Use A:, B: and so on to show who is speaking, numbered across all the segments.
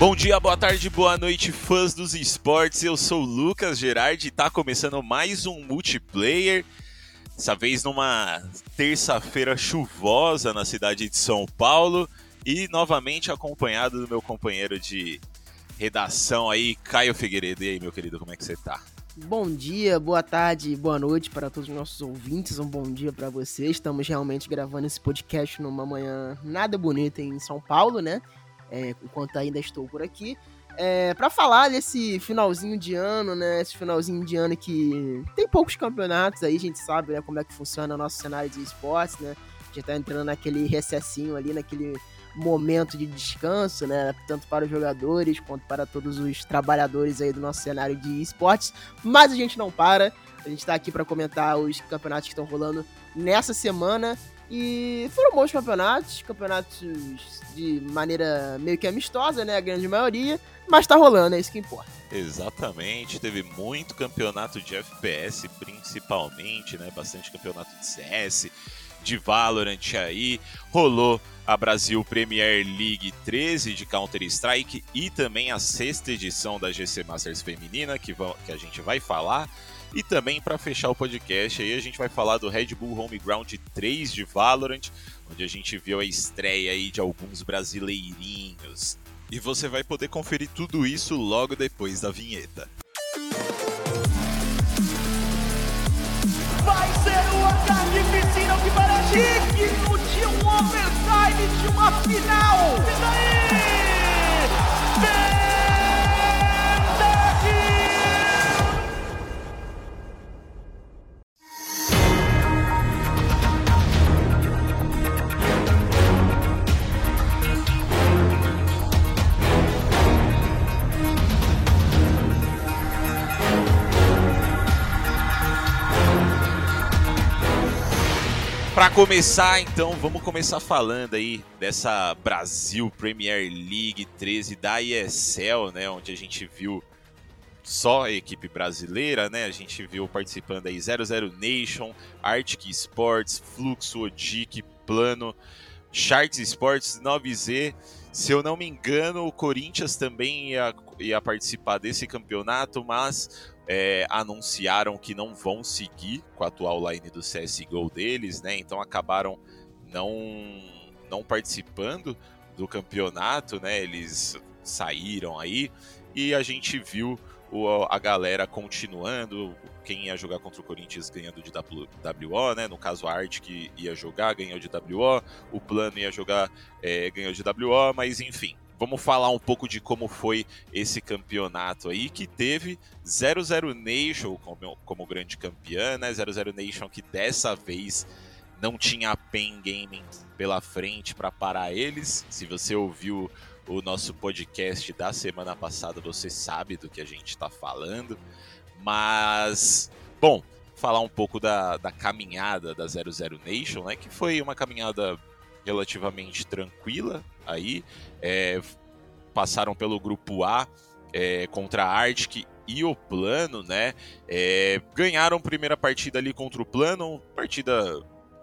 A: Bom dia, boa tarde, boa noite, fãs dos esportes. Eu sou o Lucas Gerardi e tá começando mais um multiplayer. Dessa vez numa terça-feira chuvosa na cidade de São Paulo e novamente acompanhado do meu companheiro de redação aí, Caio Figueiredo. E aí, meu querido, como é que você tá?
B: Bom dia, boa tarde, boa noite para todos os nossos ouvintes. Um bom dia para vocês. Estamos realmente gravando esse podcast numa manhã nada bonita em São Paulo, né? É, enquanto ainda estou por aqui. É, para falar desse finalzinho de ano, né? Esse finalzinho de ano que tem poucos campeonatos aí, a gente sabe né, como é que funciona o nosso cenário de esportes, né? Gente tá entrando naquele recessinho ali, naquele momento de descanso, né? Tanto para os jogadores quanto para todos os trabalhadores aí do nosso cenário de esportes. Mas a gente não para. A gente está aqui para comentar os campeonatos que estão rolando nessa semana. E foram bons campeonatos, campeonatos de maneira meio que amistosa, né? A grande maioria, mas tá rolando, é isso que importa.
A: Exatamente, teve muito campeonato de FPS, principalmente, né? Bastante campeonato de CS, de Valorant aí. Rolou a Brasil Premier League 13 de Counter-Strike e também a sexta edição da GC Masters Feminina, que, que a gente vai falar. E também para fechar o podcast aí a gente vai falar do Red Bull Home Ground 3 de Valorant, onde a gente viu a estreia aí de alguns brasileirinhos. E você vai poder conferir tudo isso logo depois da vinheta.
C: Vai ser o piscina que parece digno de um overtime de uma final. E daí?
A: Para começar, então, vamos começar falando aí dessa Brasil Premier League 13 da ESL, né, onde a gente viu só a equipe brasileira, né? A gente viu participando aí 00 Nation, Arctic Sports, Fluxo, Odic, Plano, Sharks Sports, 9Z. Se eu não me engano, o Corinthians também ia, ia participar desse campeonato, mas é, anunciaram que não vão seguir com a atual line do CSGO deles, né? Então acabaram não, não participando do campeonato, né? Eles saíram aí e a gente viu o, a galera continuando. Quem ia jogar contra o Corinthians ganhando de WO, né? No caso, a Arte que ia jogar ganhou de WO, o Plano ia jogar é, ganhou de WO, mas enfim, vamos falar um pouco de como foi esse campeonato aí, que teve 00 Nation como, como grande campeã, né? 00 Nation que dessa vez não tinha a Pen Gaming pela frente para parar eles. Se você ouviu o nosso podcast da semana passada, você sabe do que a gente está falando. Mas, bom, falar um pouco da, da caminhada da 00 Nation, né? Que foi uma caminhada relativamente tranquila aí. É, passaram pelo grupo A é, contra a Arctic e o Plano, né? É, ganharam primeira partida ali contra o Plano, partida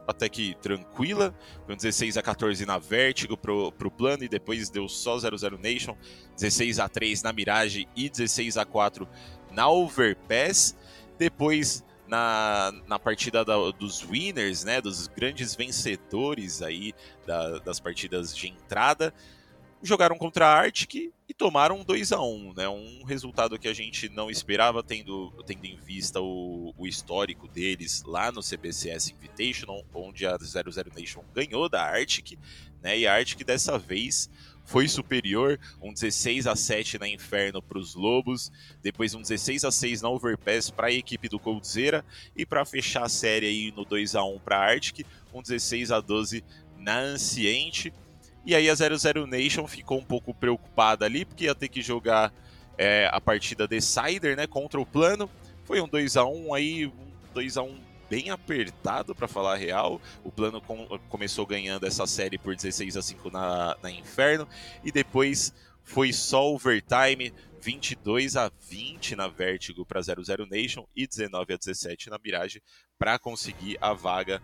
A: até que tranquila, com 16 a 14 na Vertigo pro, pro Plano e depois deu só 0-0 Nation, 16 a 3 na Mirage e 16 a 4 na Overpass. Depois na, na partida da, dos winners, né, dos grandes vencedores aí da, das partidas de entrada, jogaram contra a Arctic e tomaram 2 a 1 né? Um resultado que a gente não esperava, tendo, tendo em vista o, o histórico deles lá no CBCS Invitational, onde a 00 Nation ganhou da Arctic, né? E a Arctic dessa vez foi superior, um 16 a 7 na Inferno para os Lobos, depois um 16 a 6 na Overpass para a equipe do Coldzera e para fechar a série aí no 2 a 1 para a Arctic, um 16 a 12 na Anciente. E aí a 00 Nation ficou um pouco preocupada ali, porque ia ter que jogar é, a partida Decider, né, contra o plano. Foi um 2 a 1 aí, um 2 a 1 bem apertado, para falar a real. O plano com, começou ganhando essa série por 16 a 5 na, na Inferno e depois foi só overtime, 22 a 20 na Vertigo para 00 Nation e 19 a 17 na Mirage para conseguir a vaga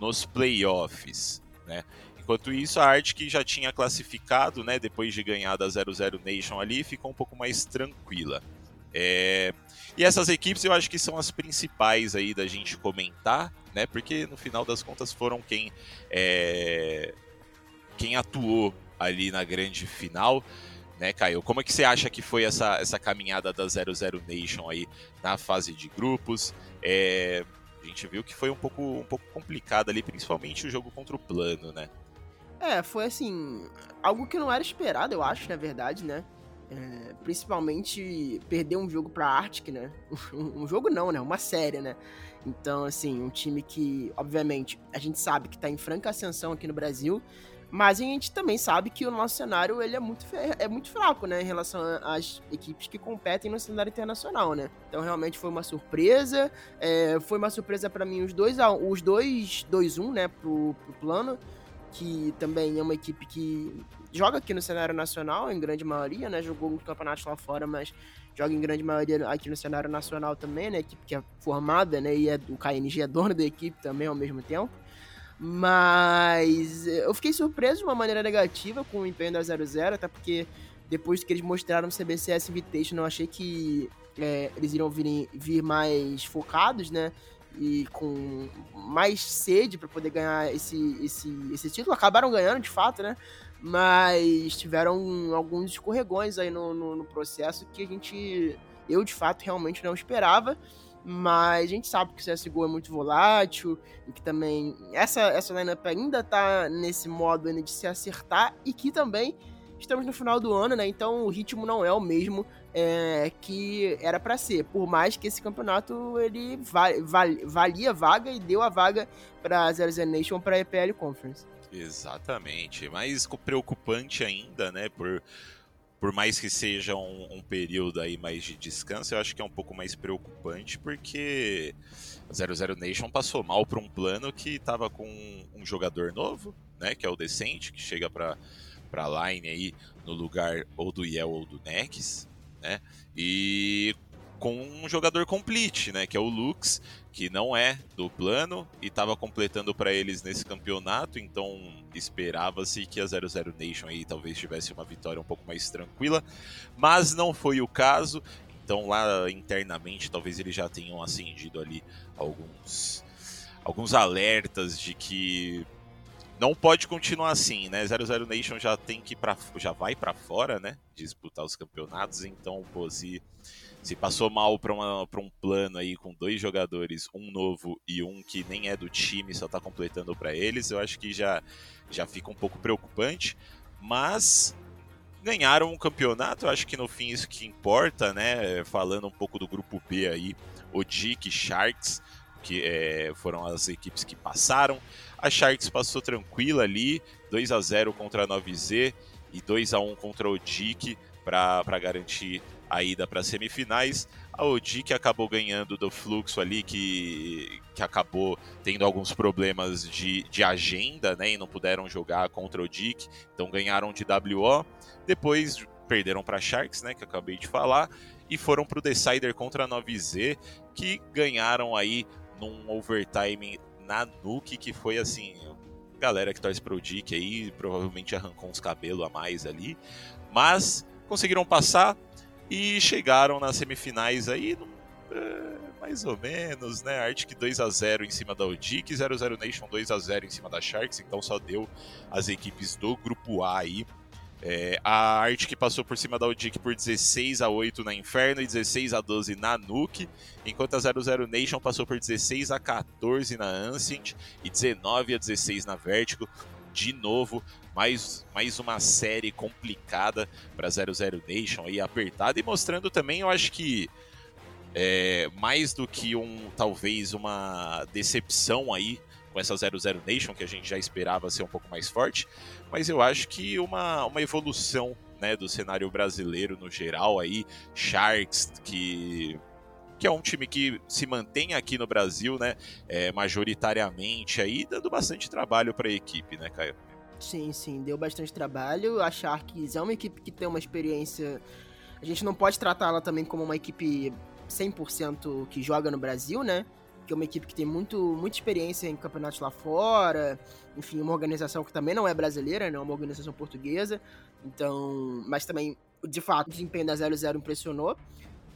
A: nos playoffs, né? Enquanto isso, a Arctic já tinha classificado, né, depois de ganhar da 00 Nation ali, ficou um pouco mais tranquila. É... E essas equipes eu acho que são as principais aí da gente comentar, né, porque no final das contas foram quem, é... quem atuou ali na grande final né, Caio? Como é que você acha que foi essa, essa caminhada da 00 Nation aí na fase de grupos? É, a gente viu que foi um pouco, um pouco complicado ali, principalmente o jogo contra o plano, né?
B: É, foi assim, algo que não era esperado, eu acho, na verdade, né? É, principalmente perder um jogo pra Arctic, né? um jogo não, né? Uma série, né? Então, assim, um time que, obviamente, a gente sabe que tá em franca ascensão aqui no Brasil, mas a gente também sabe que o nosso cenário ele é muito, é muito fraco, né, em relação às equipes que competem no cenário internacional, né? Então realmente foi uma surpresa. É, foi uma surpresa para mim os dois os dois 2-1, né, pro, pro plano, que também é uma equipe que joga aqui no cenário nacional, em grande maioria, né? Jogou um campeonato lá fora, mas joga em grande maioria aqui no cenário nacional também, né? Equipe que é formada, né? E é, o KNG é dono da equipe também ao mesmo tempo. Mas eu fiquei surpreso de uma maneira negativa com o empenho da 00, até porque depois que eles mostraram o CBCS Invitation, eu achei que é, eles iriam vir, vir mais focados, né? E com mais sede para poder ganhar esse, esse, esse título. Acabaram ganhando, de fato, né? Mas tiveram alguns escorregões aí no, no, no processo que a gente, eu de fato, realmente não esperava mas a gente sabe que o CSGO é muito volátil e que também essa, essa lineup ainda tá nesse modo ainda de se acertar e que também estamos no final do ano, né? Então o ritmo não é o mesmo é, que era para ser. Por mais que esse campeonato ele val, valia vaga e deu a vaga para Zero Zero Nation para EPL Conference.
A: Exatamente, mais preocupante ainda, né? Por por mais que seja um, um, período aí mais de descanso, eu acho que é um pouco mais preocupante porque a 00 Nation passou mal para um plano que estava com um jogador novo, né, que é o Decente, que chega para para line aí no lugar ou do Yel ou do Nex, né? E com um jogador complete, né, que é o Lux, que não é do plano e estava completando para eles nesse campeonato, então esperava-se que a 00 Nation aí talvez tivesse uma vitória um pouco mais tranquila, mas não foi o caso. Então lá internamente talvez eles já tenham acendido ali alguns alguns alertas de que não pode continuar assim, né? 00 Nation já tem que para já vai para fora, né? Disputar os campeonatos, então pô, se se passou mal para um plano aí com dois jogadores, um novo e um que nem é do time, só está completando para eles, eu acho que já, já fica um pouco preocupante. Mas ganharam um campeonato, eu acho que no fim isso que importa, né? Falando um pouco do grupo B aí, o Dick Sharks, que é, foram as equipes que passaram. A Sharks passou tranquila ali, 2 a 0 contra a 9Z e 2 a 1 contra o Dick para garantir a ida para as semifinais. A Odic acabou ganhando do fluxo ali, que, que acabou tendo alguns problemas de, de agenda, né? E não puderam jogar contra o Odic, então ganharam de WO. Depois perderam para Sharks, né? Que eu acabei de falar. E foram para o Decider contra a 9Z, que ganharam aí num overtime na Nuke, que foi assim. Galera que torce pro Dick aí provavelmente arrancou uns cabelos a mais ali. Mas conseguiram passar, e chegaram nas semifinais aí, é, mais ou menos, né? Arctic 2 a 0 em cima da Odic, 00 Nation 2 a 0 em cima da Sharks, então só deu as equipes do grupo A aí. É, a Arctic passou por cima da Odic por 16 a 8 na Inferno e 16 a 12 na Nuke, enquanto a 00 Nation passou por 16 a 14 na Ancient e 19 a 16 na Vertigo. De novo, mais, mais uma série complicada para 00 Nation aí apertada e mostrando também, eu acho que é, mais do que um talvez uma decepção aí com essa 00 Nation que a gente já esperava ser um pouco mais forte, mas eu acho que uma, uma evolução né, do cenário brasileiro no geral aí, Sharks que que é um time que se mantém aqui no Brasil, né, é, majoritariamente aí, dando bastante trabalho para a equipe, né, Caio?
B: Sim, sim, deu bastante trabalho. A Sharks é uma equipe que tem uma experiência. A gente não pode tratá-la também como uma equipe 100% que joga no Brasil, né? Que é uma equipe que tem muito, muita experiência em campeonatos lá fora, enfim, uma organização que também não é brasileira, né, uma organização portuguesa, então, mas também, de fato, o desempenho da 00 impressionou,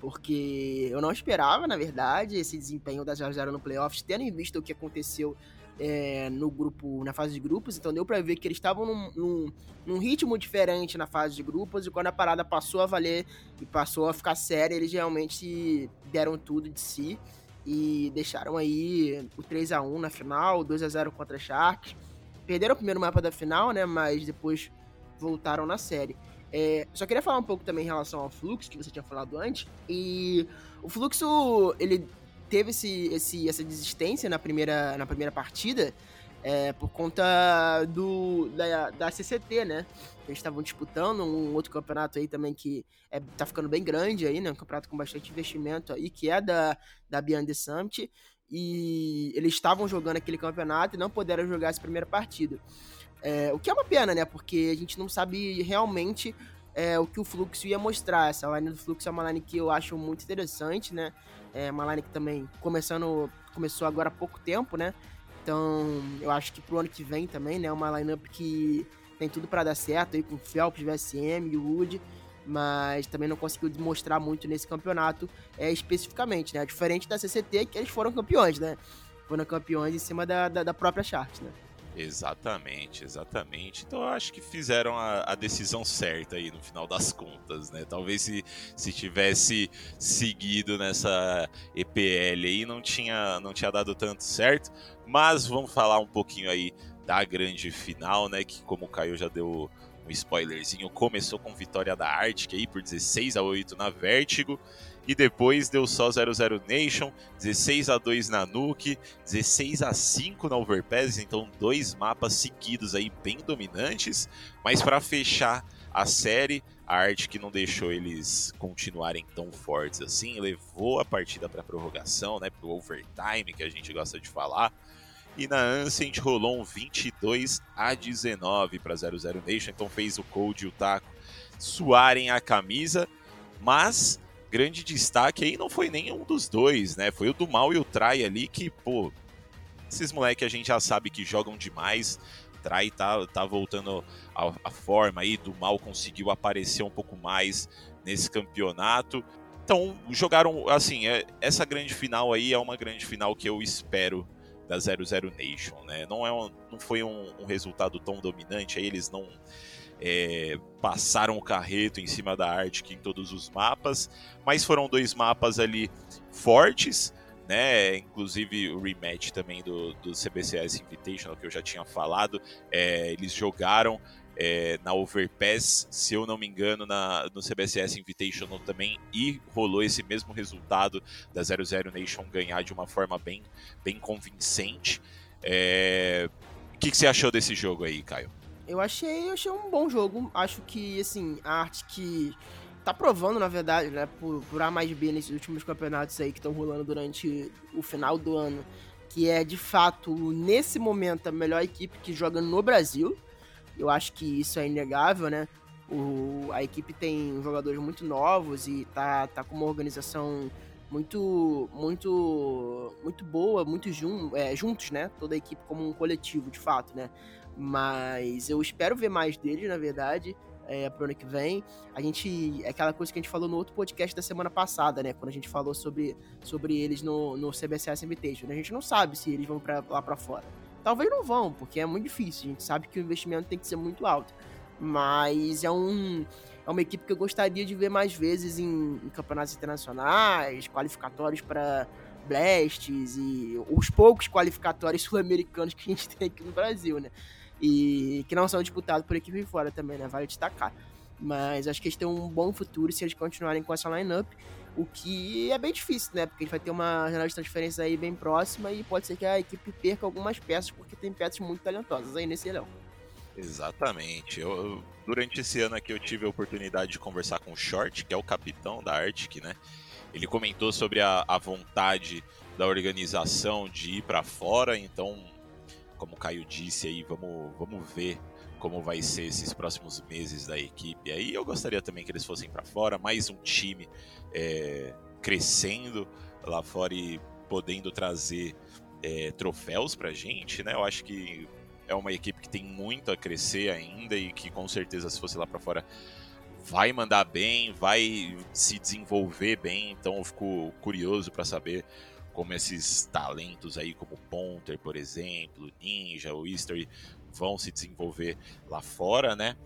B: porque eu não esperava, na verdade, esse desempenho da 00 no playoffs, tendo em vista o que aconteceu é, no grupo, na fase de grupos, então deu para ver que eles estavam num, num, num, ritmo diferente na fase de grupos, e quando a parada passou a valer e passou a ficar séria, eles realmente deram tudo de si e deixaram aí o 3 a 1 na final, 2 a 0 contra a Sharks. Perderam o primeiro mapa da final, né, mas depois voltaram na série. É, só queria falar um pouco também em relação ao fluxo que você tinha falado antes. E o fluxo, ele teve esse, esse, essa desistência na primeira, na primeira partida é, por conta do, da, da CCT, né? Eles estavam disputando um outro campeonato aí também que é, tá ficando bem grande aí, né? Um campeonato com bastante investimento aí, que é da, da Beyond Summit. E eles estavam jogando aquele campeonato e não puderam jogar essa primeira partida. É, o que é uma pena, né? Porque a gente não sabe realmente é, o que o Fluxo ia mostrar. Essa line do Fluxo é uma line que eu acho muito interessante, né? É uma line que também começando, começou agora há pouco tempo, né? Então, eu acho que pro ano que vem também, né? Uma lineup que tem tudo para dar certo aí com o Phelps, VSM o Wood, mas também não conseguiu demonstrar muito nesse campeonato é, especificamente, né? Diferente da CCT, que eles foram campeões, né? Foram campeões em cima da, da, da própria Sharks, né?
A: Exatamente, exatamente. Então eu acho que fizeram a, a, decisão certa aí no final das contas, né? Talvez se, se tivesse seguido nessa EPL aí não tinha, não tinha dado tanto certo. Mas vamos falar um pouquinho aí da grande final, né? Que como o Caio já deu um spoilerzinho, começou com vitória da Arctic aí por 16 a 8 na Vertigo e depois deu só 0-0 Nation, 16 a 2 na Nuke, 16 a 5 na Overpass, então dois mapas seguidos aí bem dominantes, mas para fechar a série, a arte que não deixou eles continuarem tão fortes assim, levou a partida para prorrogação, né, pro overtime que a gente gosta de falar. E na Ancient rolou um 22 a 19 para 00 Nation, então fez o Cold e o Taco suarem a camisa, mas grande destaque aí não foi nenhum dos dois, né? Foi o do Mal e o Trai ali que, pô, esses moleques a gente já sabe que jogam demais. Trai tá, tá voltando a, forma aí, do Mal conseguiu aparecer um pouco mais nesse campeonato. Então, jogaram, assim, é, essa grande final aí é uma grande final que eu espero da 00 Nation, né? Não, é um, não foi um, um resultado tão dominante, aí eles não é, passaram o carreto em cima da Arctic em todos os mapas, mas foram dois mapas ali fortes, né? Inclusive o rematch também do, do CBCS Invitational que eu já tinha falado, é, eles jogaram é, na Overpass, se eu não me engano, na, no CBCS Invitational também, e rolou esse mesmo resultado da 00 Nation ganhar de uma forma bem, bem convincente. É... O que, que você achou desse jogo aí, Caio?
B: Eu achei, eu achei um bom jogo. Acho que, assim, a arte que tá provando, na verdade, né, por, por A mais B nesses últimos campeonatos aí que estão rolando durante o final do ano, que é, de fato, nesse momento, a melhor equipe que joga no Brasil. Eu acho que isso é inegável, né? O, a equipe tem jogadores muito novos e tá, tá com uma organização muito muito muito boa, muito jun, é, juntos, né? Toda a equipe como um coletivo, de fato, né? Mas eu espero ver mais deles, na verdade, é, pro ano que vem. A gente. É aquela coisa que a gente falou no outro podcast da semana passada, né? Quando a gente falou sobre, sobre eles no, no CBCS Invitation. A gente não sabe se eles vão pra, lá para fora. Talvez não vão, porque é muito difícil. A gente sabe que o investimento tem que ser muito alto. Mas é um. É uma equipe que eu gostaria de ver mais vezes em, em campeonatos internacionais, qualificatórios para Blasts e os poucos qualificatórios sul-americanos que a gente tem aqui no Brasil, né? E que não são disputados por equipe fora também, né? Vale destacar. Mas acho que eles têm um bom futuro se eles continuarem com essa lineup, o que é bem difícil, né? Porque a gente vai ter uma janela de transferência aí bem próxima e pode ser que a equipe perca algumas peças, porque tem peças muito talentosas aí nesse leão.
A: Exatamente. Eu, durante esse ano aqui eu tive a oportunidade de conversar com o Short, que é o capitão da Arctic, né? Ele comentou sobre a, a vontade da organização de ir para fora, então como o Caio disse aí, vamos, vamos ver como vai ser esses próximos meses da equipe. Aí eu gostaria também que eles fossem para fora, mais um time é, crescendo lá fora e podendo trazer é, troféus pra gente, né? Eu acho que é uma equipe que tem muito a crescer ainda e que com certeza se fosse lá para fora vai mandar bem, vai se desenvolver bem. Então eu fico curioso para saber como esses talentos aí, como Ponter, por exemplo, Ninja, o History, vão se desenvolver lá fora, né?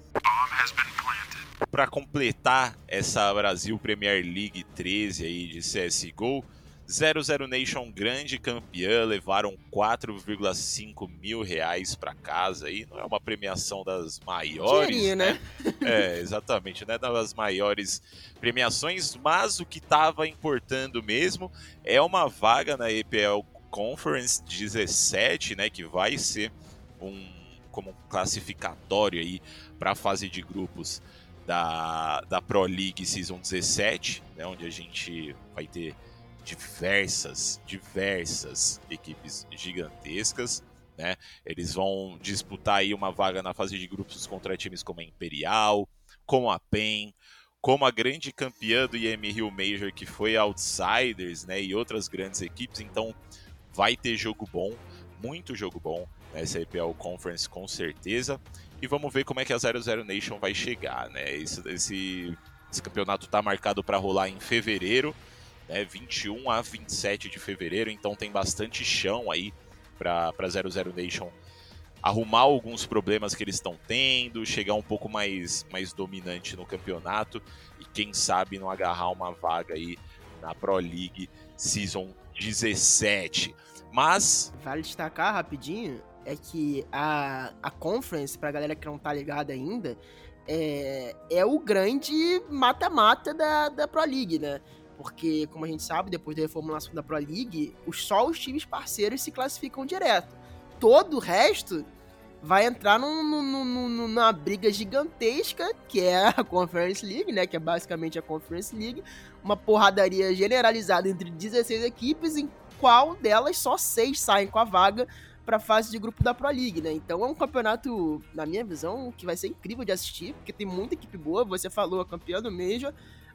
A: Para completar essa Brasil Premier League 13 aí de CSGO, 00 Nation grande campeã, levaram 4,5 mil reais para casa aí, não é uma premiação das maiores,
B: Dinheirinho,
A: né? É, exatamente, né? Das maiores premiações, mas o que estava importando mesmo é uma vaga na EPL Conference 17, né, que vai ser um como um classificatório aí para a fase de grupos da, da Pro League Season 17, né, onde a gente vai ter diversas, diversas equipes gigantescas. Né? Eles vão disputar aí uma vaga na fase de grupos contra times como a Imperial, como a PEN, como a grande campeã do IM Rio Major, que foi Outsiders, né? E outras grandes equipes. Então vai ter jogo bom, muito jogo bom nessa EPL Conference com certeza. E vamos ver como é que a 00 Nation vai chegar, né? Esse, esse, esse campeonato está marcado para rolar em fevereiro né, 21 a 27 de fevereiro, então tem bastante chão aí para 00 Nation arrumar alguns problemas que eles estão tendo, chegar um pouco mais, mais dominante no campeonato e quem sabe não agarrar uma vaga aí na Pro League Season 17. Mas.
B: Vale destacar rapidinho é que a, a Conference, pra galera que não tá ligada ainda, é, é o grande mata-mata da, da Pro League, né? Porque, como a gente sabe, depois da reformulação da Pro League, só os times parceiros se classificam direto. Todo o resto vai entrar num, num, num, numa briga gigantesca, que é a Conference League, né? Que é basicamente a Conference League. Uma porradaria generalizada entre 16 equipes, em qual delas só seis saem com a vaga para a fase de grupo da Pro League, né? Então é um campeonato, na minha visão, que vai ser incrível de assistir, porque tem muita equipe boa. Você falou, a campeã do Major,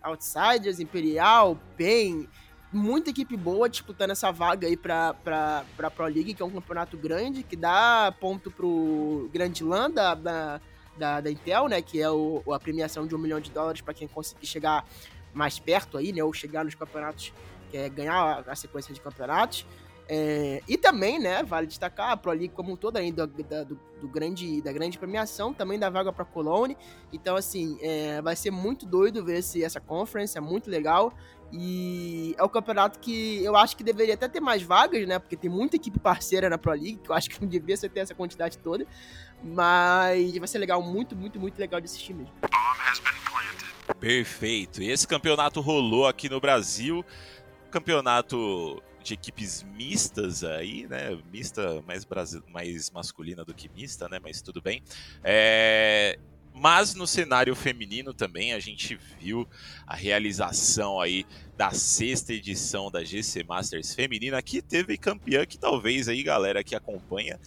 B: Outsiders, Imperial, PEN, muita equipe boa disputando essa vaga aí pra, pra, pra Pro League, que é um campeonato grande, que dá ponto pro Grand Land da, da, da, da Intel, né? Que é o, a premiação de um milhão de dólares para quem conseguir chegar mais perto aí, né? Ou chegar nos campeonatos, que é ganhar a sequência de campeonatos. É, e também, né, vale destacar a Pro League como um todo ainda da, do, do, grande, da grande premiação, também da vaga para Cologne. Então, assim, é, vai ser muito doido ver esse, essa conference, é muito legal. E é o um campeonato que eu acho que deveria até ter mais vagas, né? Porque tem muita equipe parceira na Pro League, que eu acho que não devia ser ter essa quantidade toda. Mas vai ser legal, muito, muito, muito legal de assistir mesmo.
A: Perfeito. E esse campeonato rolou aqui no Brasil. Campeonato de equipes mistas aí, né? Mista mais, brasil, mais masculina do que mista, né? Mas tudo bem. É... Mas no cenário feminino também a gente viu a realização aí da sexta edição da GC Masters feminina, que teve campeã que talvez aí galera que acompanha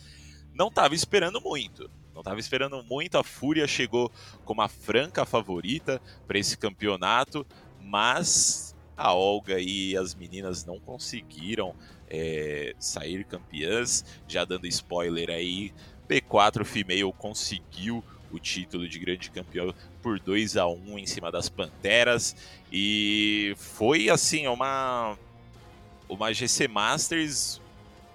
A: não estava esperando muito. Não estava esperando muito, a Fúria chegou como a franca favorita para esse campeonato, mas a Olga e as meninas não conseguiram é, sair campeãs. Já dando spoiler aí, P4 Female conseguiu o título de grande campeão por 2 a 1 em cima das Panteras e foi assim uma uma GC Masters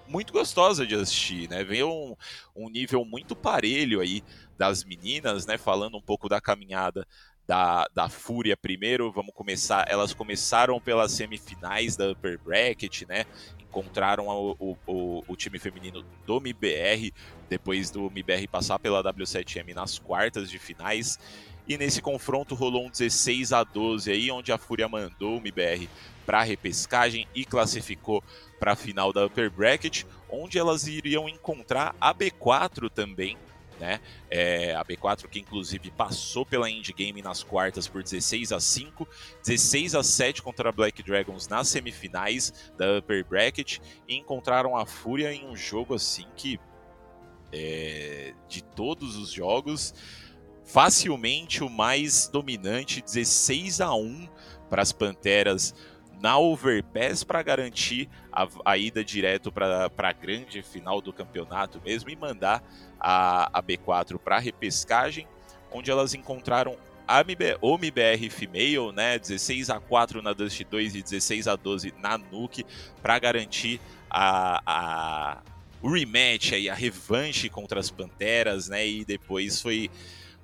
A: muito gostosa de assistir, né? Veio um, um nível muito parelho aí das meninas, né? Falando um pouco da caminhada da, da Fúria primeiro. Vamos começar. Elas começaram pelas semifinais da Upper Bracket, né? Encontraram o, o, o time feminino do MBR, depois do MBR passar pela W7M nas quartas de finais. E nesse confronto rolou um 16 a 12 aí, onde a Fúria mandou o MBR para repescagem e classificou para a final da Upper Bracket, onde elas iriam encontrar a B4 também, né? É, a B4 que inclusive passou pela Indie Game nas quartas por 16 a 5, 16 a 7 contra a Black Dragons nas semifinais da Upper Bracket e encontraram a Fúria em um jogo assim que é, de todos os jogos facilmente o mais dominante, 16 a 1 para as Panteras na Overpass para garantir a, a, ida direto para a grande final do campeonato mesmo e mandar a, a B4 para repescagem, onde elas encontraram a MBR Female, né, 16 a 4 na Dust 2 e 16 a 12 na Nuke, para garantir a, a, o rematch aí, a revanche contra as Panteras, né, e depois foi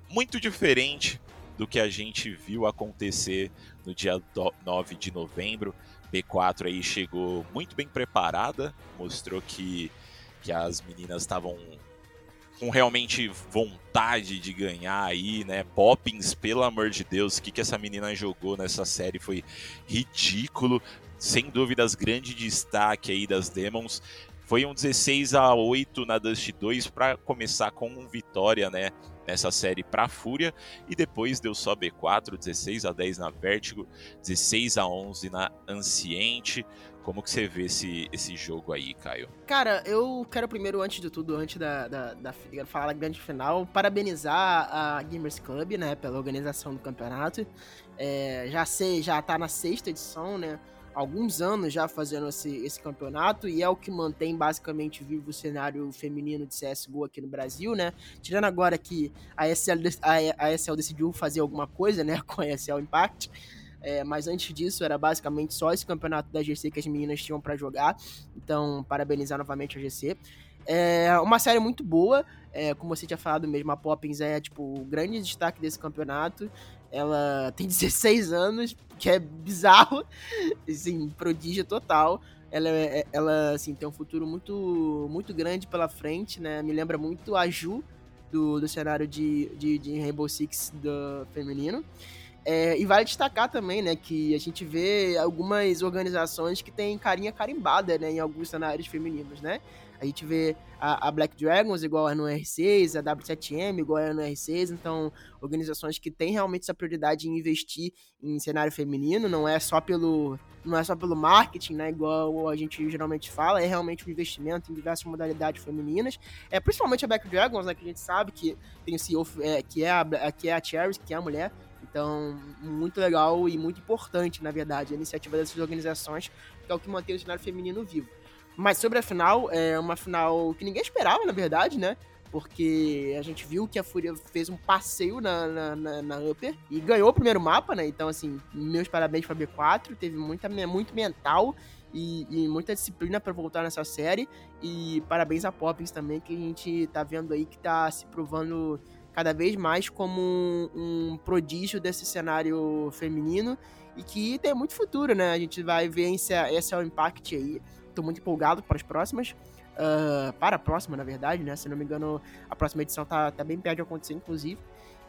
A: muito diferente do que a gente viu acontecer no dia 9 de novembro. B4 aí chegou muito bem preparada, mostrou que, que as meninas estavam com realmente vontade de ganhar aí, né? Poppins, pelo amor de Deus, o que, que essa menina jogou nessa série foi ridículo. Sem dúvidas, grande destaque aí das Demons. Foi um 16 a 8 na Dust 2 para começar com vitória, né? Nessa série para Fúria e depois deu só B4, 16 a 10 na Vertigo, 16 a 11 na Anciente. Como que você vê esse, esse jogo aí, Caio?
B: Cara, eu quero primeiro, antes de tudo, antes da, da, da falar da grande final, parabenizar a Gamers Club, né, pela organização do campeonato. É, já sei, já tá na sexta edição, né? Alguns anos já fazendo esse, esse campeonato e é o que mantém basicamente vivo o cenário feminino de CSGO aqui no Brasil, né? Tirando agora que a ESL, a, a ESL decidiu fazer alguma coisa, né, com a ESL Impact. É, mas antes disso era basicamente só esse campeonato da GC que as meninas tinham para jogar. Então, parabenizar novamente a GC. É uma série muito boa, é, como você tinha falado mesmo, a Poppins é tipo o grande destaque desse campeonato. Ela tem 16 anos, que é bizarro, assim, prodígio total. Ela, é, é, ela assim, tem um futuro muito, muito grande pela frente, né? Me lembra muito a Ju, do, do cenário de, de, de Rainbow Six do feminino. É, e vale destacar também, né, que a gente vê algumas organizações que têm carinha carimbada, né, em alguns cenários femininos, né? A gente vê a, a, Black Dragons igual é no R6, a W7M igual é no R6, então organizações que têm realmente essa prioridade em investir em cenário feminino, não é só pelo não é só pelo marketing, né, igual a gente geralmente fala, é realmente um investimento em diversas modalidades femininas, é principalmente a Black Dragons, né, que a gente sabe que tem o CEO, é, que é a que é a Cherry, que é a mulher, então, muito legal e muito importante, na verdade, a iniciativa dessas organizações, que é o que mantém o cenário feminino vivo. Mas sobre a final, é uma final que ninguém esperava, na verdade, né? Porque a gente viu que a Fúria fez um passeio na, na, na, na Upper e ganhou o primeiro mapa, né? Então, assim, meus parabéns pra B4. Teve muita, muito mental e, e muita disciplina para voltar nessa série. E parabéns a Poppins também, que a gente tá vendo aí que tá se provando cada vez mais como um, um prodígio desse cenário feminino e que tem muito futuro, né? A gente vai ver esse, esse é o impact aí Tô muito empolgado para as próximas. Uh, para a próxima, na verdade, né? Se não me engano, a próxima edição tá, tá bem perto de acontecer, inclusive.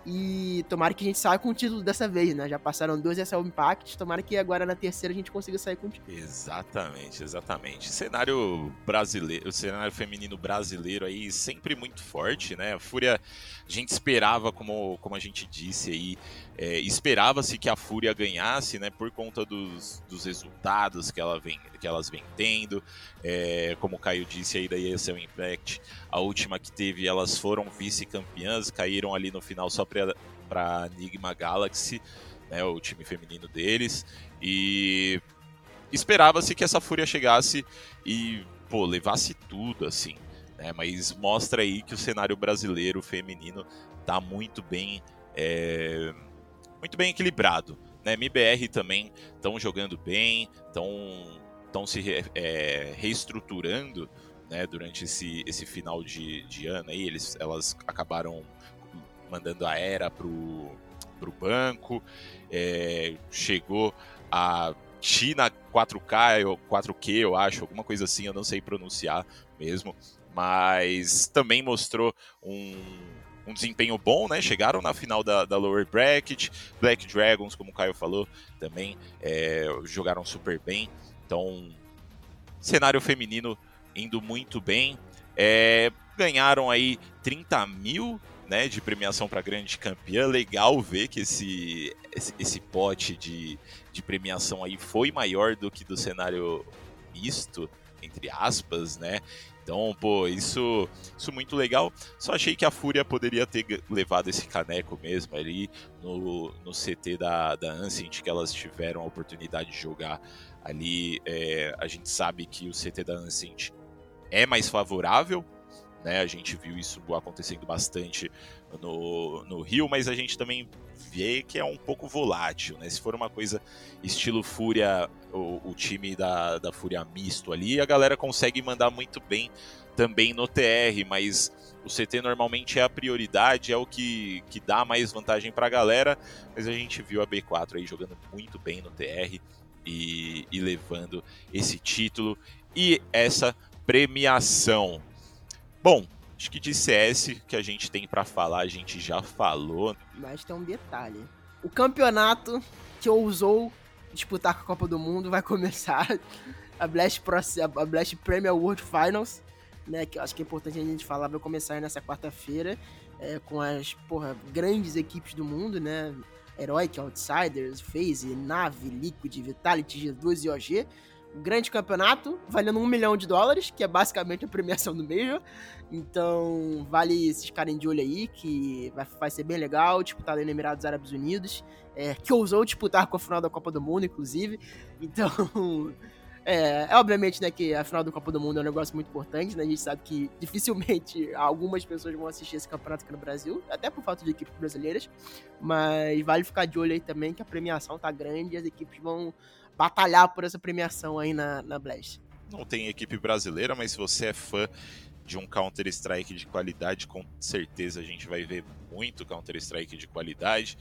B: E tomara que a gente saia com o título dessa vez, né? Já passaram dois essa é o Impact, tomara que agora na terceira a gente consiga sair com o título.
A: Exatamente, exatamente. Cenário brasileiro, cenário feminino brasileiro aí sempre muito forte, né? A Fúria, a gente esperava, como, como a gente disse aí, é, esperava-se que a Fúria ganhasse, né? Por conta dos, dos resultados que, ela vem, que elas vêm tendo. É, como o Caio disse aí da ESL Impact, a última que teve, elas foram vice-campeãs, caíram ali no final só para Enigma Galaxy, né, o time feminino deles, e esperava-se que essa Fúria chegasse e pô, levasse tudo, assim, né, mas mostra aí que o cenário brasileiro feminino tá muito bem, é, muito bem equilibrado. Né, MBR também estão jogando bem, estão estão se é, reestruturando né, durante esse, esse final de, de ano aí, eles, elas acabaram mandando a era pro, pro banco, é, chegou a China 4K, ou 4Q, eu acho, alguma coisa assim, eu não sei pronunciar mesmo, mas também mostrou um, um desempenho bom, né? Chegaram na final da, da Lower Bracket, Black Dragons, como o Caio falou, também é, jogaram super bem. Então, cenário feminino indo muito bem. É, ganharam aí 30 mil né, de premiação para grande campeã. Legal ver que esse, esse, esse pote de, de premiação aí foi maior do que do cenário misto, entre aspas, né? Então, pô, isso, isso muito legal. Só achei que a Fúria poderia ter levado esse caneco mesmo ali no, no CT da, da Ancient, que elas tiveram a oportunidade de jogar ali. É, a gente sabe que o CT da Ancient é mais favorável, né? A gente viu isso acontecendo bastante no, no Rio, mas a gente também vê que é um pouco volátil, né? Se for uma coisa estilo Fúria, o, o time da, da Fúria misto ali, a galera consegue mandar muito bem também no TR, mas o CT normalmente é a prioridade, é o que, que dá mais vantagem para a galera, mas a gente viu a B4 aí jogando muito bem no TR e, e levando esse título e essa premiação. Bom, Acho que de CS que a gente tem para falar, a gente já falou.
B: Mas tem um detalhe. O campeonato que ousou disputar com a Copa do Mundo vai começar a Blast, Pro, a Blast Premier World Finals, né? Que eu acho que é importante a gente falar, vai começar nessa quarta-feira é, com as porra, grandes equipes do mundo, né? Heroic, Outsiders, FaZe, Nave, Liquid, Vitality, G2 e OG um grande campeonato, valendo um milhão de dólares, que é basicamente a premiação do Major. Então, vale esses ficarem de olho aí, que vai, vai ser bem legal, disputado aí no Emirados Árabes Unidos, é, que ousou disputar com a final da Copa do Mundo, inclusive. Então, é, é, obviamente, né, que a final da Copa do Mundo é um negócio muito importante, né? A gente sabe que dificilmente algumas pessoas vão assistir esse campeonato aqui no Brasil, até por falta de equipes brasileiras, mas vale ficar de olho aí também que a premiação tá grande e as equipes vão batalhar por essa premiação aí na, na Blast.
A: Não tem equipe brasileira, mas se você é fã de um Counter-Strike de qualidade, com certeza a gente vai ver muito Counter-Strike de qualidade.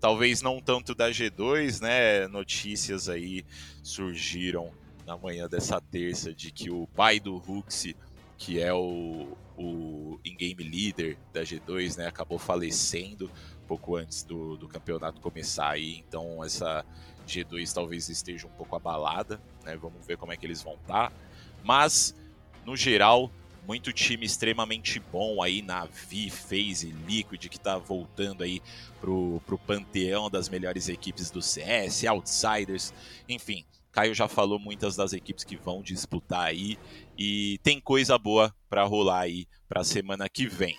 A: Talvez não tanto da G2, né? Notícias aí surgiram na manhã dessa terça de que o pai do Huxi, que é o, o in-game leader da G2, né, acabou falecendo pouco antes do, do campeonato começar aí. Então essa G2 talvez esteja um pouco abalada, né? Vamos ver como é que eles vão estar. Tá. Mas, no geral, muito time extremamente bom aí na Vi, FaZe, Liquid, que está voltando aí pro, pro panteão das melhores equipes do CS, Outsiders, enfim. Caio já falou muitas das equipes que vão disputar aí e tem coisa boa para rolar aí para semana que vem.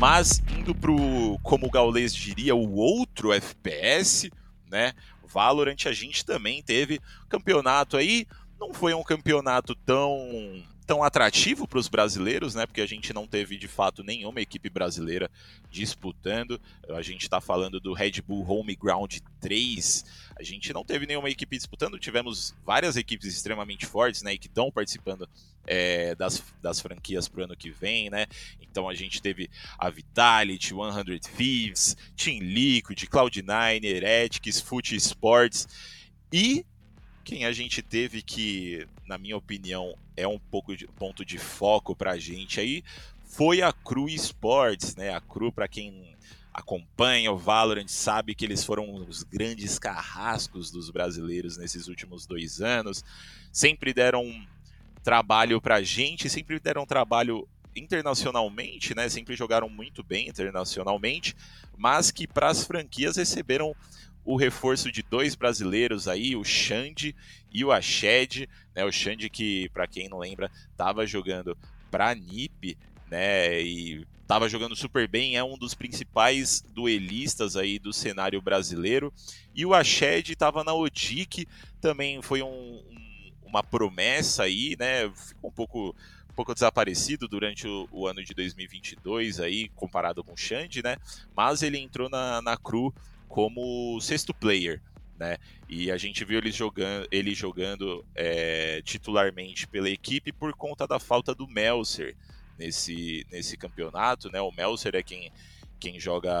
A: Mas indo pro, como o Gaules diria, o outro FPS, né? Valorant a gente também teve campeonato aí. Não foi um campeonato tão tão atrativo para os brasileiros, né? Porque a gente não teve de fato nenhuma equipe brasileira disputando. A gente está falando do Red Bull Home Ground 3. A gente não teve nenhuma equipe disputando. Tivemos várias equipes extremamente fortes, né? E que estão participando é, das, das franquias para o ano que vem, né? Então a gente teve a Vitality, 100 Thieves, Team Liquid, Cloud9, Heretics, Foot Sports e quem a gente teve que, na minha opinião, é um pouco de ponto de foco para a gente aí, foi a Cru Sports, né? A Cru, para quem acompanha o Valorant, sabe que eles foram os grandes carrascos dos brasileiros nesses últimos dois anos. Sempre deram trabalho para a gente, sempre deram trabalho internacionalmente, né? Sempre jogaram muito bem internacionalmente, mas que para as franquias receberam o reforço de dois brasileiros aí, o Xande e o Ashed, né? O Xande que, para quem não lembra, estava jogando para NiP, né? E estava jogando super bem, é um dos principais duelistas aí do cenário brasileiro. E o Ashed estava na Odic, também foi um, um, uma promessa aí, né? Ficou um pouco um pouco desaparecido durante o, o, ano de 2022 aí, comparado com o Xande, né? Mas ele entrou na, na Cru como sexto player, né? E a gente viu ele jogando, ele jogando é, titularmente pela equipe por conta da falta do Melser nesse, nesse campeonato, né? O Melser é quem, quem joga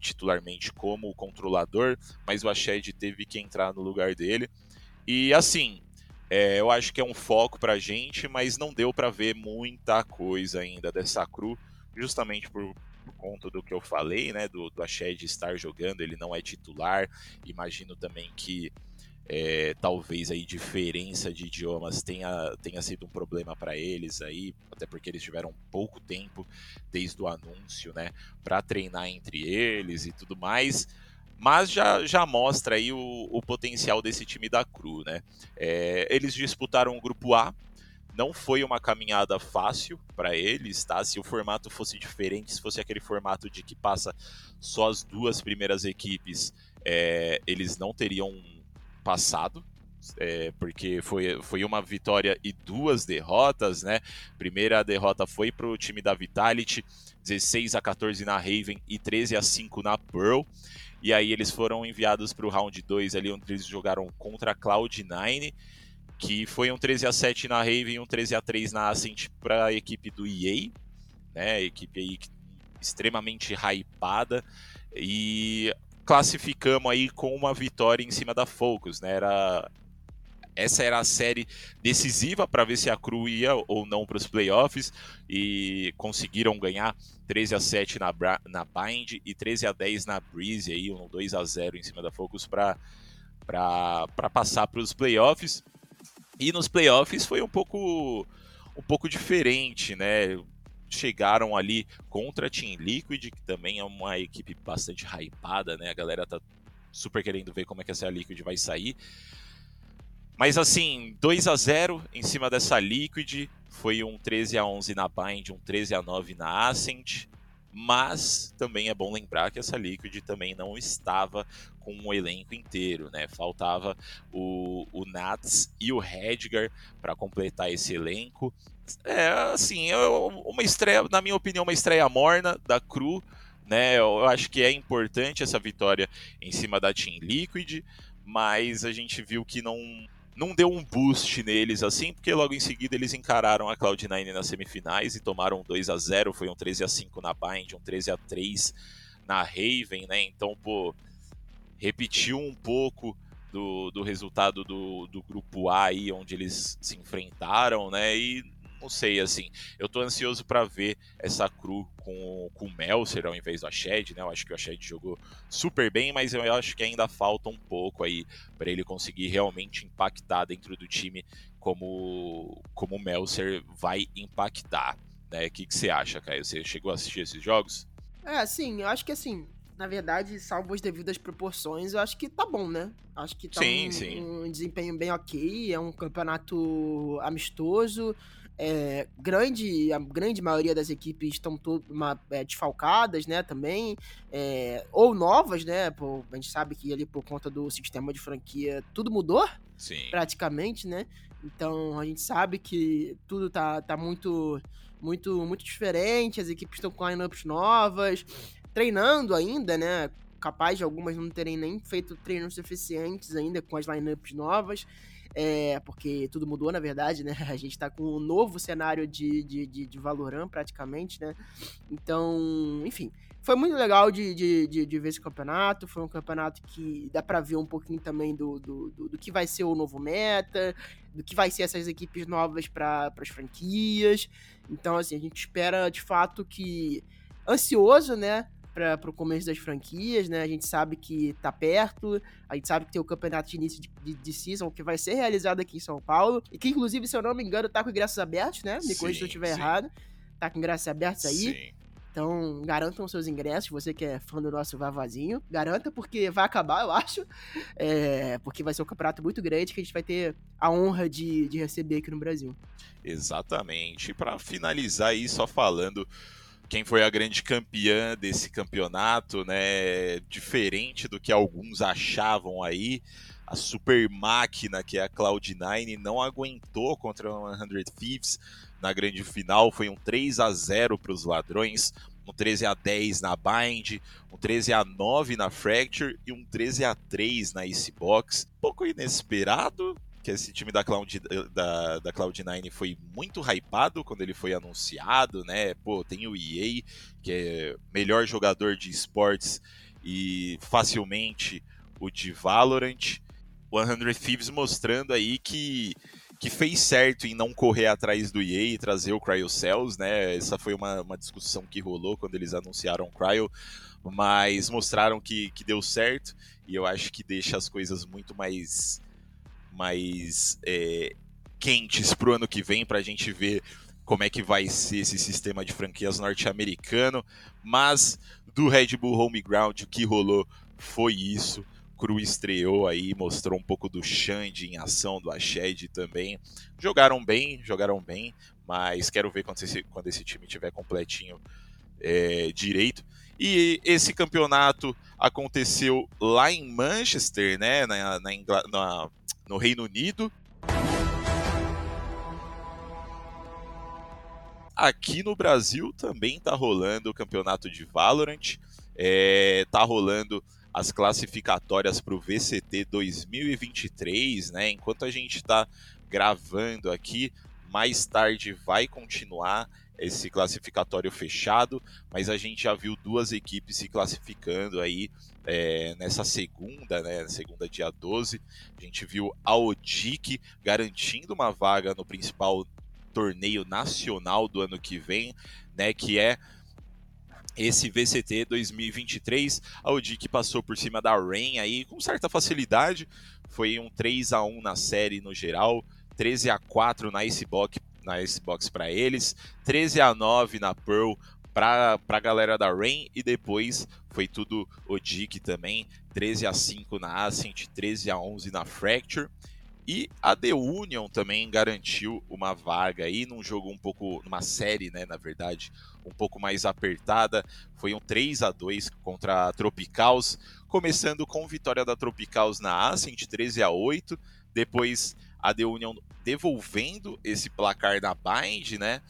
A: titularmente como controlador, mas o Ashed teve que entrar no lugar dele. E assim, é, eu acho que é um foco pra gente, mas não deu para ver muita coisa ainda dessa cru, justamente por, por conta do que eu falei, né? Do, do Ashed estar jogando, ele não é titular. Imagino também que é, talvez aí diferença de idiomas tenha, tenha sido um problema para eles aí, até porque eles tiveram pouco tempo desde o anúncio, né, para treinar entre eles e tudo mais. Mas já, já mostra aí o, o potencial desse time da Cru, né? É, eles disputaram o grupo A, não foi uma caminhada fácil para eles, tá? Se o formato fosse diferente, se fosse aquele formato de que passa só as duas primeiras equipes, é, eles não teriam passado, é, porque foi, foi uma vitória e duas derrotas, né? Primeira derrota foi para o time da Vitality, 16 a 14 na Raven e 13 a 5 na Pearl. E aí eles foram enviados para o round 2 ali, onde eles jogaram contra a Cloud9, que foi um 13 a 7 na Raven e um 13 a 3 na Ascent para a equipe do EA, né? Equipe aí extremamente hypada. E classificamos aí com uma vitória em cima da Focus, né? Era essa era a série decisiva para ver se a Cru ia ou não para os playoffs e conseguiram ganhar 13 a 7 na, na Bind e 13 a 10 na Breeze aí, um 2 a 0 em cima da Focus para para passar para os playoffs. E nos playoffs foi um pouco um pouco diferente, né? chegaram ali contra a Team Liquid, que também é uma equipe bastante hypada, né? A galera tá super querendo ver como é que essa Liquid vai sair. Mas assim, 2 a 0 em cima dessa Liquid, foi um 13 a 11 na Bind, um 13 a 9 na Ascent. Mas também é bom lembrar que essa Liquid também não estava com o um elenco inteiro, né? Faltava o, o Nats e o Redgar para completar esse elenco. É, assim, uma estreia, na minha opinião, uma estreia morna da Cru, né? Eu acho que é importante essa vitória em cima da Team Liquid, mas a gente viu que não não deu um boost neles assim, porque logo em seguida eles encararam a Cloud9 nas semifinais e tomaram 2 a 0 foi um 13 a 5 na Bind, um 13 a 3 na Raven, né? Então, pô, repetiu um pouco do, do resultado do, do grupo A aí, onde eles se enfrentaram, né? E não sei, assim, eu tô ansioso para ver essa cru com, com o Melser ao invés do Ashed, né? Eu acho que o Ashed jogou super bem, mas eu acho que ainda falta um pouco aí para ele conseguir realmente impactar dentro do time como, como o Melser vai impactar, né? O que, que você acha, Caio? Você chegou a assistir esses jogos?
B: É, sim, eu acho que assim, na verdade, salvo as devidas proporções, eu acho que tá bom, né? Acho que tá sim, um, sim. um, desempenho bem ok, é um campeonato amistoso, é, grande, a grande maioria das equipes estão todo, uma, é, desfalcadas, né, também, é, ou novas, né, a gente sabe que ali por conta do sistema de franquia tudo mudou,
A: Sim.
B: praticamente, né, então a gente sabe que tudo tá, tá muito, muito, muito diferente, as equipes estão com lineups novas, treinando ainda, né, capaz de algumas não terem nem feito treinos suficientes ainda com as lineups novas, é, porque tudo mudou, na verdade, né? A gente tá com um novo cenário de, de, de, de Valorant, praticamente, né? Então, enfim, foi muito legal de, de, de, de, ver esse campeonato. Foi um campeonato que dá pra ver um pouquinho também do, do, do, do que vai ser o novo meta, do que vai ser essas equipes novas para as franquias. Então, assim, a gente espera de fato que. Ansioso, né? Para o começo das franquias, né? A gente sabe que tá perto, a gente sabe que tem o campeonato de início de, de, de season que vai ser realizado aqui em São Paulo, e que inclusive, se eu não me engano, tá com ingressos abertos, né? Me corrija se eu estiver errado. Tá com ingressos abertos aí. Sim. Então, garantam seus ingressos, você que é fã do nosso Vavazinho. Garanta, porque vai acabar, eu acho. É, porque vai ser um campeonato muito grande que a gente vai ter a honra de, de receber aqui no Brasil.
A: Exatamente. Para finalizar aí, só falando quem foi a grande campeã desse campeonato, né? Diferente do que alguns achavam aí, a super máquina que é a Cloud9 não aguentou contra o 100 Thieves na grande final, foi um 3 a 0 para os ladrões, um 13 a 10 na Bind, um 13 a 9 na Fracture e um 13 a 3 na Icebox. Pouco inesperado, que esse time da, Cloud, da, da Cloud9 foi muito hypado quando ele foi anunciado, né? Pô, tem o EA, que é melhor jogador de esportes e facilmente o de Valorant. O 100 Thieves mostrando aí que, que fez certo em não correr atrás do EA e trazer o Cryo Cells, né? Essa foi uma, uma discussão que rolou quando eles anunciaram o Cryo, mas mostraram que, que deu certo e eu acho que deixa as coisas muito mais mais é, quentes para o ano que vem, para a gente ver como é que vai ser esse sistema de franquias norte-americano. Mas do Red Bull Home Ground, o que rolou foi isso. Cru estreou aí, mostrou um pouco do Xande em ação, do Ashed também. Jogaram bem, jogaram bem, mas quero ver quando esse, quando esse time tiver completinho é, direito. E esse campeonato aconteceu lá em Manchester, né, na, na, na no Reino Unido. Aqui no Brasil também está rolando o campeonato de Valorant, é, tá rolando as classificatórias para o VCT 2023, né? Enquanto a gente está gravando aqui, mais tarde vai continuar esse classificatório fechado, mas a gente já viu duas equipes se classificando aí é, nessa segunda, né, segunda dia 12, a gente viu a Odic garantindo uma vaga no principal torneio nacional do ano que vem, né, que é esse VCT 2023. A Odic passou por cima da Rain aí com certa facilidade, foi um 3 a 1 na série no geral, 13 a 4 na Icebox na Xbox para eles, 13 a 9 na Pearl para a galera da Rain e depois foi tudo Odic também, 13 a 5 na Ascent, 13 a 11 na Fracture. E a The Union também garantiu uma vaga aí num jogo um pouco, numa série, né, na verdade, um pouco mais apertada. Foi um 3 a 2 contra a Tropicals, começando com vitória da Tropicals na Ascent, 13 a 8, depois a The Union devolvendo esse placar na Bind, né?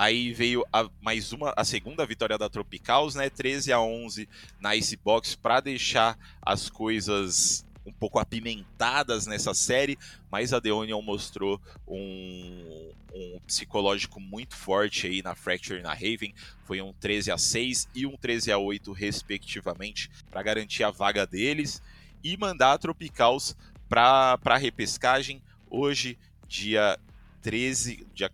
A: Aí veio a, mais uma, a segunda vitória da Tropicals, né? 13 a 11 na Icebox para deixar as coisas um pouco apimentadas nessa série, mas a The mostrou um, um, psicológico muito forte aí na Fracture e na Raven. Foi um 13 a 6 e um 13 a 8 respectivamente para garantir a vaga deles e mandar a Tropicals para a repescagem. Hoje, dia 13, dia,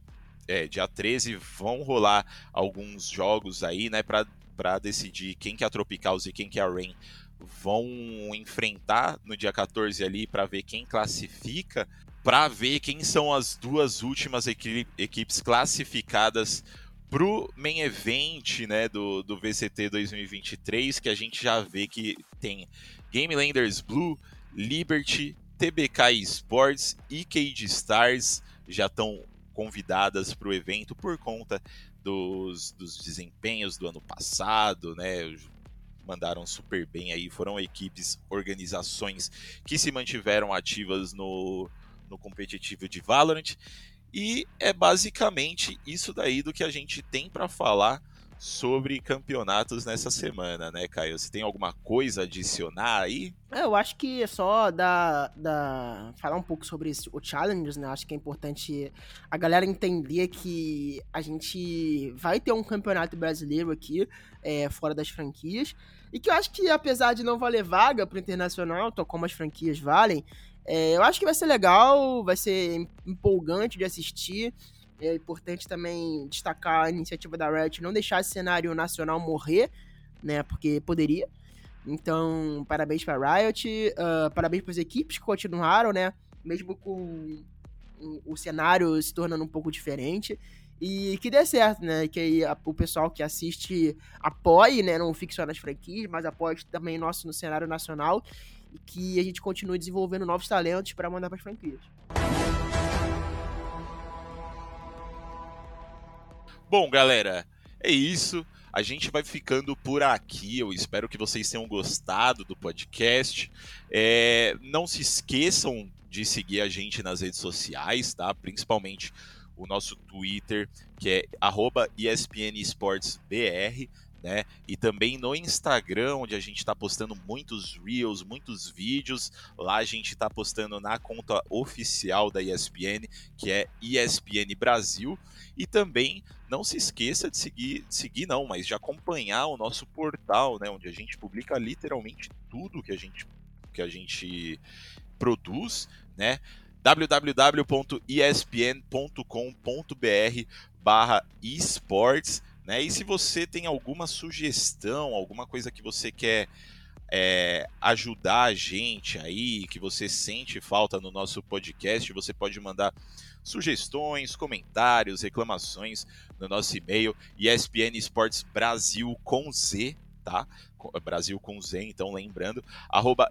A: é, dia 13, vão rolar alguns jogos aí, né, para decidir quem que é a Tropicals e quem que é a Rain. Vão enfrentar no dia 14 ali para ver quem classifica, para ver quem são as duas últimas equi equipes classificadas pro main event, né, do, do VCT 2023, que a gente já vê que tem Game Landers Blue, Liberty, TBK Esports e Cage Stars já estão convidadas para o evento por conta dos, dos, desempenhos do ano passado, né? Mandaram super bem aí, foram equipes, organizações que se mantiveram ativas no, no competitivo de Valorant. E é basicamente isso daí do que a gente tem para falar sobre campeonatos nessa semana, né, Caio? Você tem alguma coisa a adicionar aí?
B: É, eu acho que é só dar, dar, falar um pouco sobre o Challengers, né? Acho que é importante a galera entender que a gente vai ter um campeonato brasileiro aqui, é, fora das franquias, e que eu acho que apesar de não valer vaga pro internacional, tal como as franquias valem, é, eu acho que vai ser legal, vai ser empolgante de assistir. É importante também destacar a iniciativa da Riot não deixar esse cenário nacional morrer, né? Porque poderia. Então, parabéns para Riot, uh, parabéns para as equipes que continuaram, né? Mesmo com o cenário se tornando um pouco diferente. E que dê certo, né? Que aí a, o pessoal que assiste apoie, né? Não fique só nas franquias, mas apoie também nosso no cenário nacional. E que a gente continue desenvolvendo novos talentos para mandar para as franquias.
A: Bom, galera, é isso. A gente vai ficando por aqui. Eu espero que vocês tenham gostado do podcast. É, não se esqueçam de seguir a gente nas redes sociais, tá? Principalmente o nosso Twitter, que é ESPNSportsBR né? E também no Instagram, onde a gente está postando muitos reels, muitos vídeos. Lá a gente está postando na conta oficial da ESPN, que é ESPN Brasil. E também não se esqueça de seguir, seguir não, mas de acompanhar o nosso portal, né? Onde a gente publica literalmente tudo que a gente, que a gente produz, né? www.espn.com.br barra esportes né? E se você tem alguma sugestão, alguma coisa que você quer é, ajudar a gente aí, que você sente falta no nosso podcast, você pode mandar sugestões, comentários, reclamações no nosso e-mail ESPN Esportes Brasil com Z, tá? Brasil com Z, então lembrando, arroba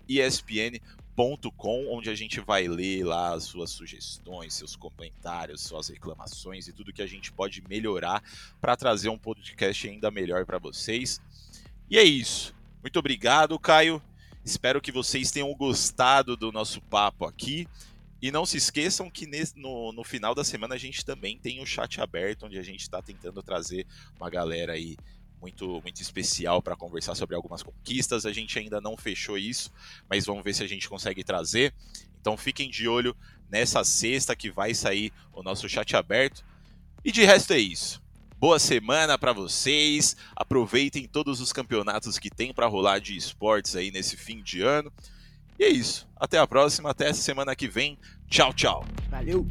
A: ESPN.com, onde a gente vai ler lá as suas sugestões, seus comentários, suas reclamações e tudo que a gente pode melhorar para trazer um podcast ainda melhor para vocês. E é isso. Muito obrigado, Caio. Espero que vocês tenham gostado do nosso papo aqui. E não se esqueçam que no, no final da semana a gente também tem o chat aberto, onde a gente está tentando trazer uma galera aí muito, muito especial para conversar sobre algumas conquistas. A gente ainda não fechou isso, mas vamos ver se a gente consegue trazer. Então fiquem de olho nessa sexta que vai sair o nosso chat aberto. E de resto é isso. Boa semana para vocês. Aproveitem todos os campeonatos que tem para rolar de esportes aí nesse fim de ano. E é isso. Até a próxima, até semana que vem. Tchau, tchau.
B: Valeu.